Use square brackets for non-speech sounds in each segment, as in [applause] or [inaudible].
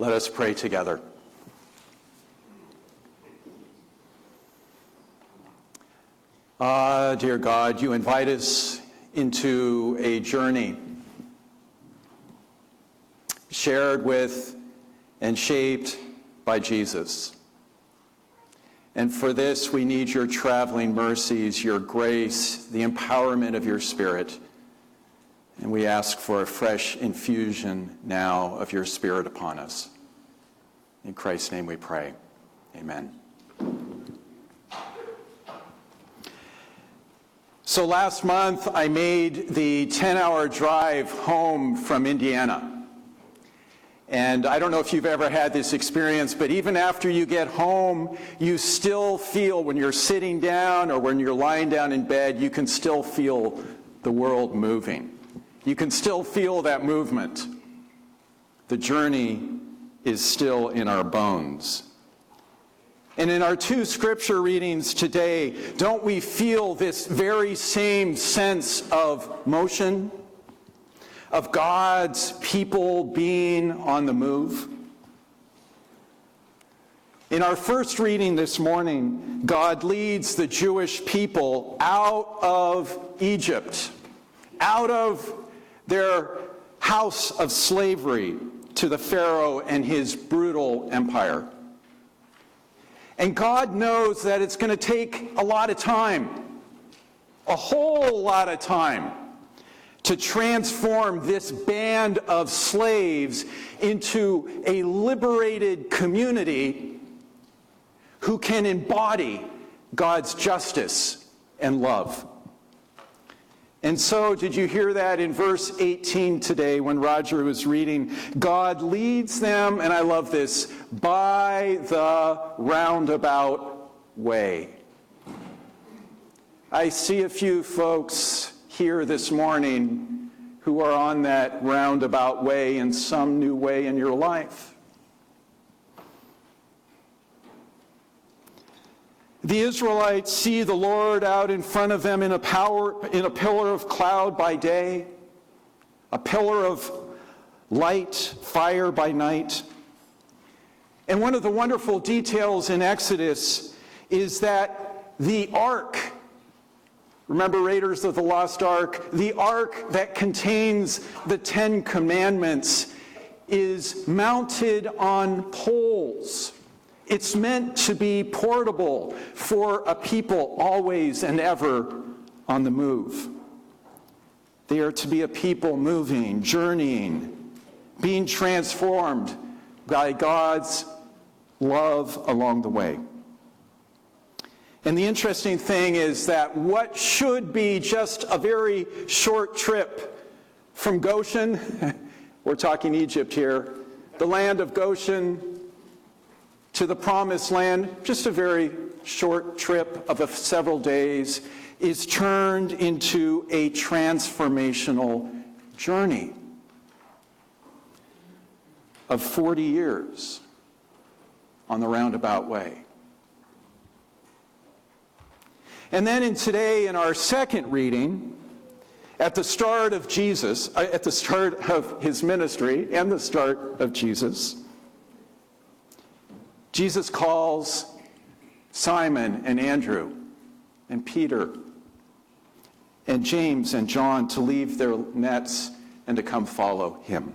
Let us pray together. Ah, dear God, you invite us into a journey shared with and shaped by Jesus. And for this, we need your traveling mercies, your grace, the empowerment of your Spirit. And we ask for a fresh infusion now of your Spirit upon us. In Christ's name we pray. Amen. So last month, I made the 10 hour drive home from Indiana. And I don't know if you've ever had this experience, but even after you get home, you still feel when you're sitting down or when you're lying down in bed, you can still feel the world moving. You can still feel that movement. The journey is still in our bones. And in our two scripture readings today, don't we feel this very same sense of motion? Of God's people being on the move? In our first reading this morning, God leads the Jewish people out of Egypt, out of their house of slavery to the Pharaoh and his brutal empire. And God knows that it's going to take a lot of time, a whole lot of time, to transform this band of slaves into a liberated community who can embody God's justice and love. And so, did you hear that in verse 18 today when Roger was reading? God leads them, and I love this, by the roundabout way. I see a few folks here this morning who are on that roundabout way in some new way in your life. The Israelites see the Lord out in front of them in a power in a pillar of cloud by day, a pillar of light, fire by night. And one of the wonderful details in Exodus is that the ark Remember Raiders of the Lost Ark? The ark that contains the Ten Commandments is mounted on poles. It's meant to be portable for a people always and ever on the move. They are to be a people moving, journeying, being transformed by God's love along the way. And the interesting thing is that what should be just a very short trip from Goshen, [laughs] we're talking Egypt here, the land of Goshen, to the promised land, just a very short trip of several days, is turned into a transformational journey of 40 years on the roundabout way. And then in today, in our second reading, at the start of Jesus, uh, at the start of his ministry and the start of Jesus, Jesus calls Simon and Andrew and Peter and James and John to leave their nets and to come follow him.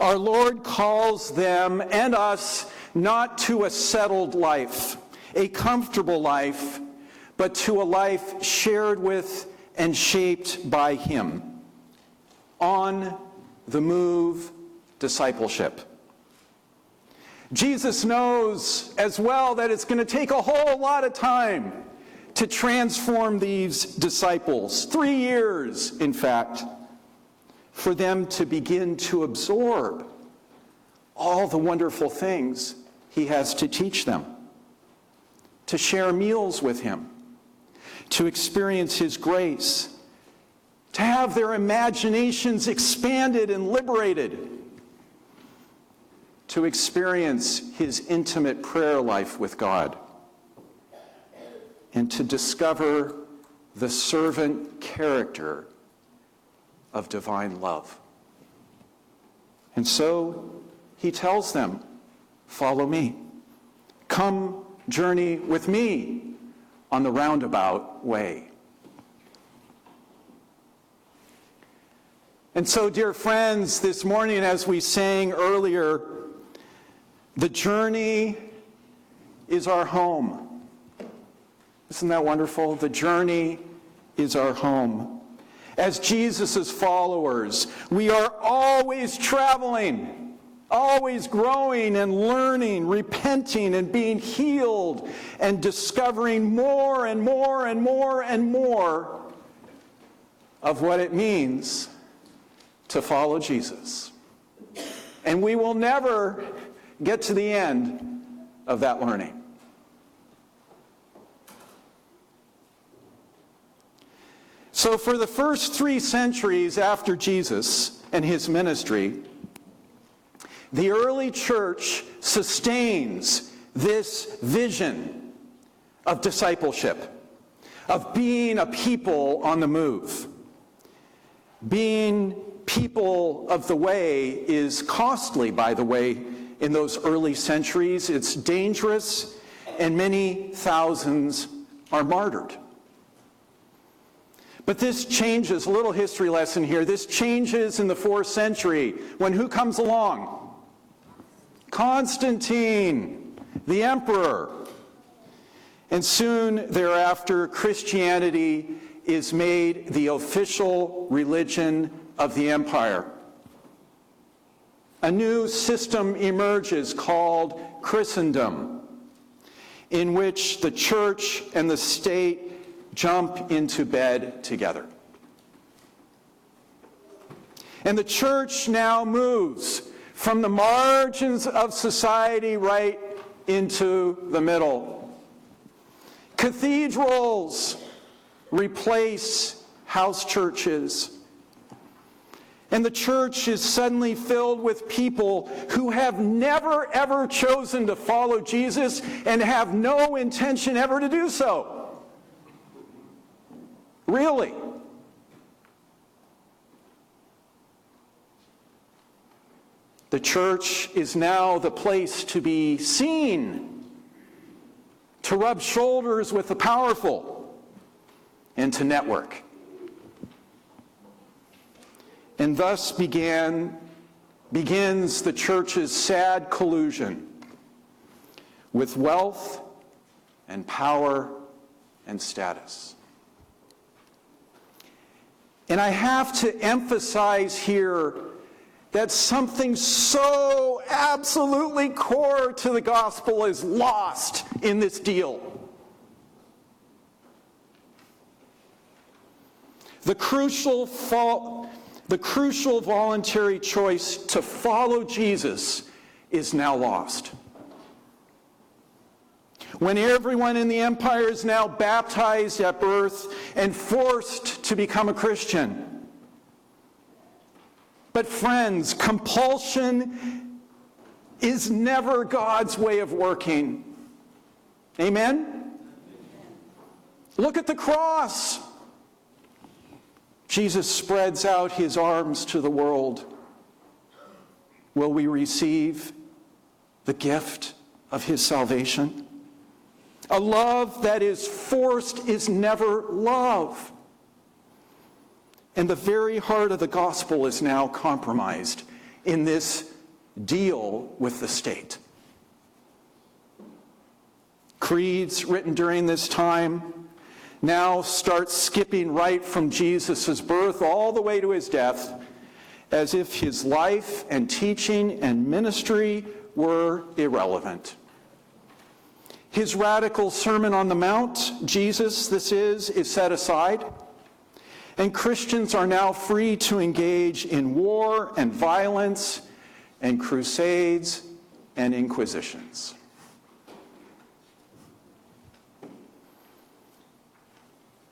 Our Lord calls them and us not to a settled life, a comfortable life, but to a life shared with and shaped by Him. On the move discipleship. Jesus knows as well that it's going to take a whole lot of time to transform these disciples. Three years, in fact, for them to begin to absorb all the wonderful things he has to teach them, to share meals with him, to experience his grace, to have their imaginations expanded and liberated to experience his intimate prayer life with God and to discover the servant character of divine love. And so he tells them, Follow me. Come journey with me on the roundabout way. And so, dear friends, this morning, as we sang earlier, the journey is our home. Isn't that wonderful? The journey is our home. As Jesus' followers, we are always traveling, always growing and learning, repenting and being healed, and discovering more and more and more and more of what it means to follow Jesus. And we will never get to the end of that learning. So, for the first three centuries after Jesus and his ministry, the early church sustains this vision of discipleship, of being a people on the move. Being people of the way is costly, by the way, in those early centuries. It's dangerous, and many thousands are martyred. But this changes, a little history lesson here. This changes in the fourth century when who comes along? Constantine, the emperor. And soon thereafter, Christianity is made the official religion of the empire. A new system emerges called Christendom, in which the church and the state jump into bed together. And the church now moves from the margins of society right into the middle. Cathedrals replace house churches. And the church is suddenly filled with people who have never, ever chosen to follow Jesus and have no intention ever to do so. Really. The church is now the place to be seen, to rub shoulders with the powerful, and to network. And thus began, begins the church's sad collusion with wealth and power and status. And I have to emphasize here that something so absolutely core to the gospel is lost in this deal. The crucial fault the crucial voluntary choice to follow Jesus is now lost. When everyone in the empire is now baptized at birth and forced to become a Christian. But, friends, compulsion is never God's way of working. Amen? Look at the cross. Jesus spreads out his arms to the world. Will we receive the gift of his salvation? A love that is forced is never love. And the very heart of the gospel is now compromised in this deal with the state. Creeds written during this time now starts skipping right from Jesus' birth all the way to his death, as if his life and teaching and ministry were irrelevant. His radical Sermon on the Mount, Jesus, this is, is set aside. And Christians are now free to engage in war and violence and crusades and inquisitions.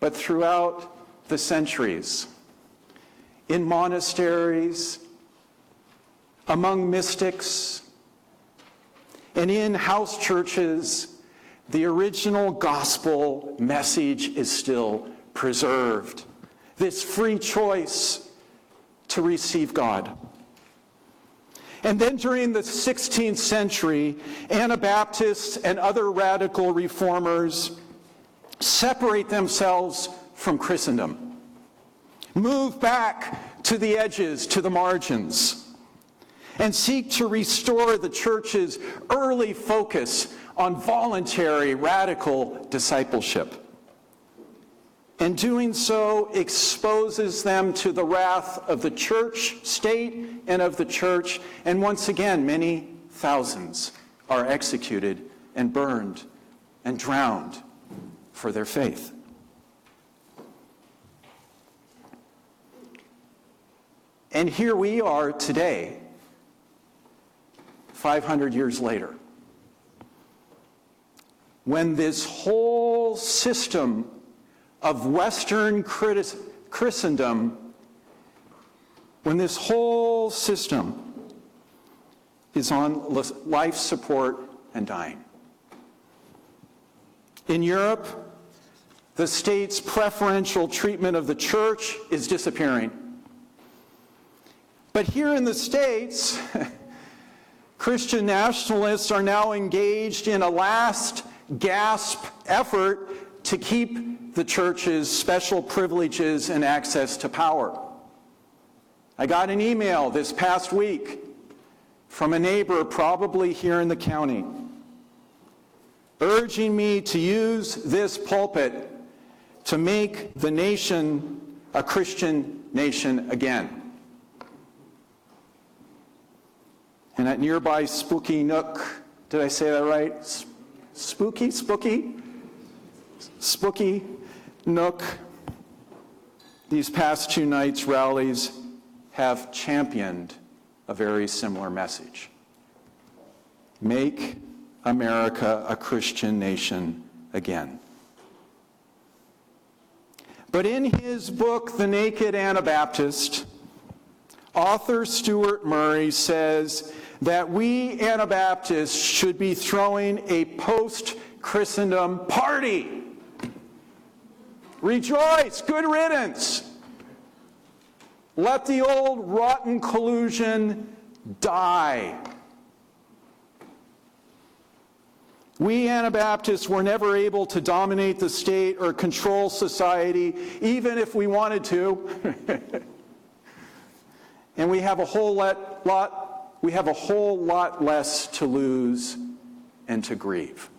But throughout the centuries, in monasteries, among mystics, and in house churches, the original gospel message is still preserved. This free choice to receive God. And then during the 16th century, Anabaptists and other radical reformers separate themselves from Christendom, move back to the edges, to the margins, and seek to restore the church's early focus on voluntary radical discipleship. And doing so exposes them to the wrath of the church, state, and of the church. And once again, many thousands are executed and burned and drowned for their faith. And here we are today, 500 years later, when this whole system of Western Christendom, when this whole system is on life support and dying. In Europe, the state's preferential treatment of the church is disappearing. But here in the States, [laughs] Christian nationalists are now engaged in a last gasp effort to keep the church's special privileges and access to power. I got an email this past week from a neighbor, probably here in the county, urging me to use this pulpit to make the nation a Christian nation again. And at nearby Spooky Nook, did I say that right? Spooky, Spooky? Spooky Nook. These past two nights' rallies have championed a very similar message. Make America a Christian nation again. But in his book, The Naked Anabaptist, author Stuart Murray says that we Anabaptists should be throwing a post Christendom party. Rejoice, good riddance. Let the old rotten collusion die. We Anabaptists were never able to dominate the state or control society, even if we wanted to. [laughs] and we have a whole lot, lot we have a whole lot less to lose and to grieve.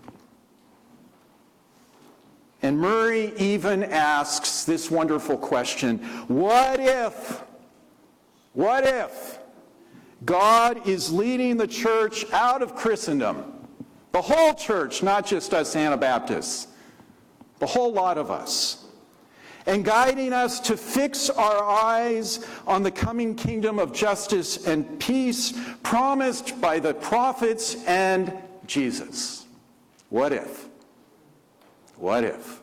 And Murray even asks this wonderful question What if, what if God is leading the church out of Christendom? The whole church, not just us Anabaptists, the whole lot of us and guiding us to fix our eyes on the coming kingdom of justice and peace promised by the prophets and Jesus. What if? What if?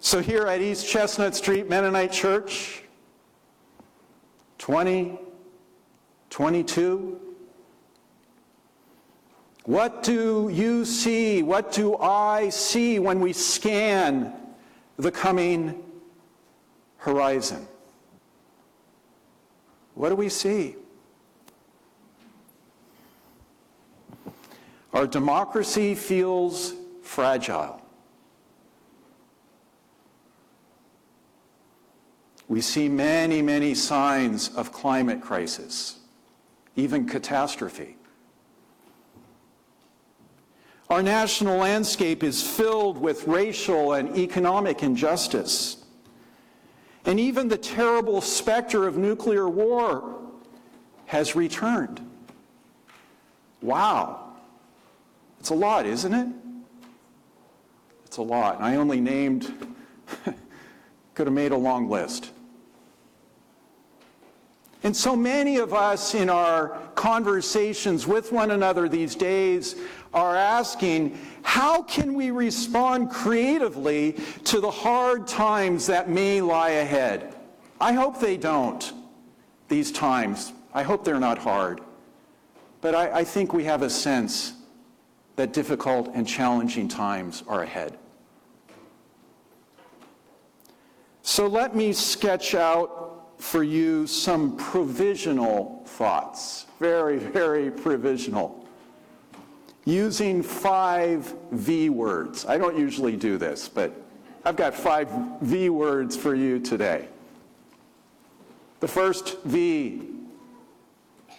So, here at East Chestnut Street Mennonite Church, 2022, what do you see? What do I see when we scan the coming horizon? What do we see? Our democracy feels fragile. We see many, many signs of climate crisis, even catastrophe. Our national landscape is filled with racial and economic injustice. And even the terrible specter of nuclear war has returned. Wow. It's a lot, isn't it? It's a lot. I only named, [laughs] could have made a long list. And so many of us in our conversations with one another these days are asking, how can we respond creatively to the hard times that may lie ahead? I hope they don't, these times. I hope they're not hard. But I, I think we have a sense that difficult and challenging times are ahead. So let me sketch out for you some provisional thoughts. Very, very provisional. Using five V words. I don't usually do this, but I've got five V words for you today. The first V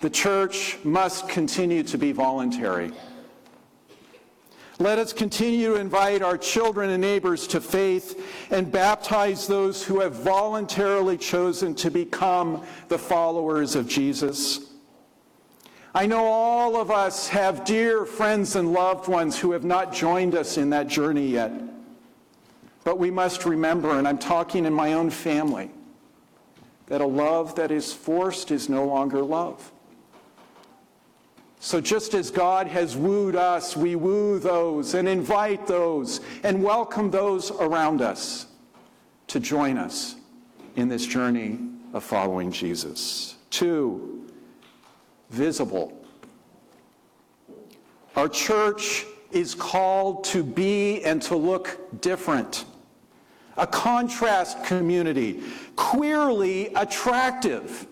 the church must continue to be voluntary. Let us continue to invite our children and neighbors to faith and baptize those who have voluntarily chosen to become the followers of Jesus. I know all of us have dear friends and loved ones who have not joined us in that journey yet. But we must remember, and I'm talking in my own family, that a love that is forced is no longer love. So just as God has wooed us, we woo those and invite those and welcome those around us to join us in this journey of following Jesus. Two, visible. Our church is called to be and to look different. A contrast community, queerly attractive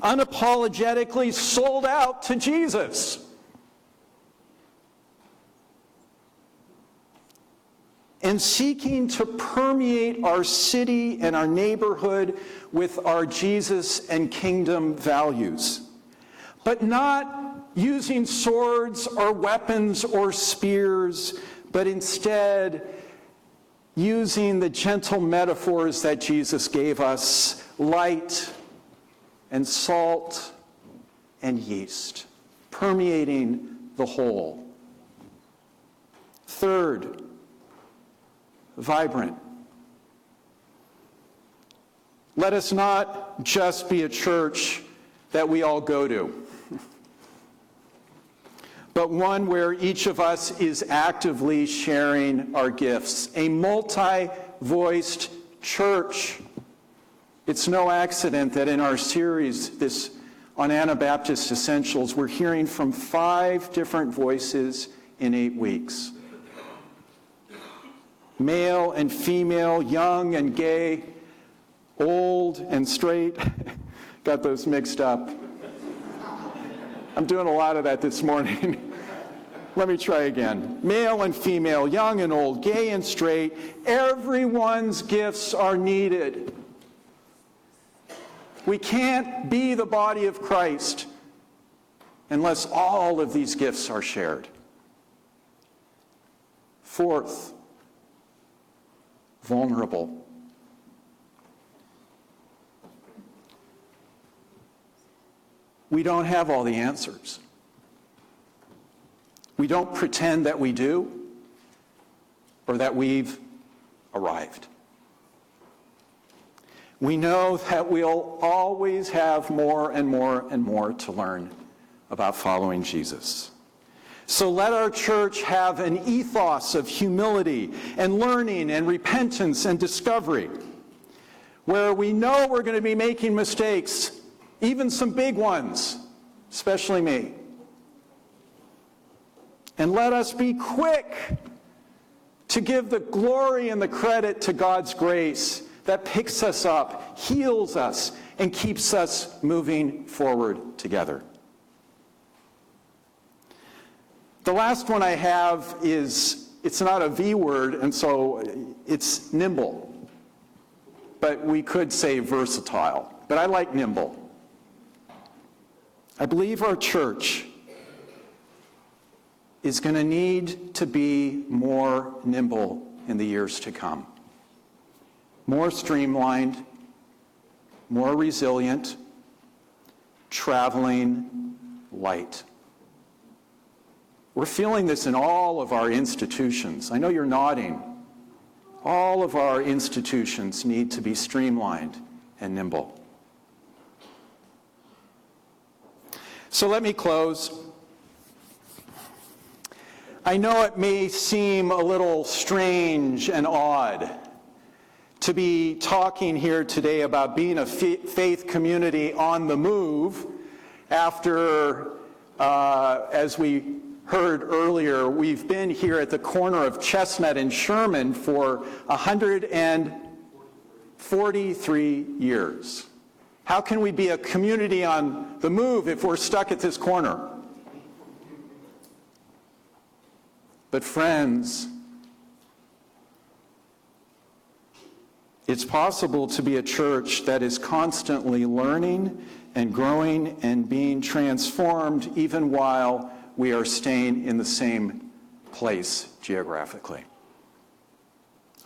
unapologetically sold out to Jesus. And seeking to permeate our city and our neighborhood with our Jesus and kingdom values, but not using swords or weapons or spears, but instead using the gentle metaphors that Jesus gave us light, and salt and yeast, permeating the whole. Third, vibrant. Let us not just be a church that we all go to, [laughs] but one where each of us is actively sharing our gifts, a multi voiced church it's no accident that in our series this on Anabaptist Essentials, we're hearing from five different voices in eight weeks. Male and female, young and gay, old and straight. [laughs] Got those mixed up. I'm doing a lot of that this morning. [laughs] Let me try again. Male and female, young and old, gay and straight, everyone's gifts are needed. We can't be the body of Christ unless all of these gifts are shared. Fourth, vulnerable. We don't have all the answers. We don't pretend that we do or that we've arrived we know that we'll always have more and more and more to learn about following Jesus. So let our church have an ethos of humility and learning and repentance and discovery, where we know we're going to be making mistakes, even some big ones, especially me. And let us be quick to give the glory and the credit to God's grace that picks us up, heals us, and keeps us moving forward together. The last one I have is it's not a V word, and so it's nimble. But we could say versatile. But I like nimble. I believe our church is going to need to be more nimble in the years to come more streamlined, more resilient, traveling light. We're feeling this in all of our institutions. I know you're nodding. All of our institutions need to be streamlined and nimble. So let me close. I know it may seem a little strange and odd to be talking here today about being a faith community on the move after, uh, as we heard earlier, we've been here at the corner of Chestnut and Sherman for 143 years. How can we be a community on the move if we're stuck at this corner? But, friends, it's possible to be a church that is constantly learning and growing and being transformed even while we are staying in the same place geographically.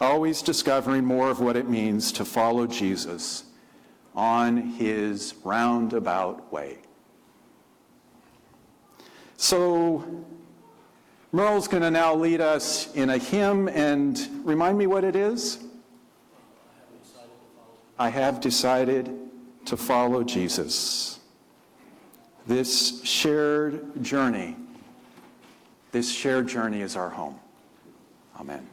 Always discovering more of what it means to follow Jesus on his roundabout way. So, Merle's going to now lead us in a hymn and remind me what it is. I have decided to follow Jesus. This shared journey, this shared journey is our home. Amen.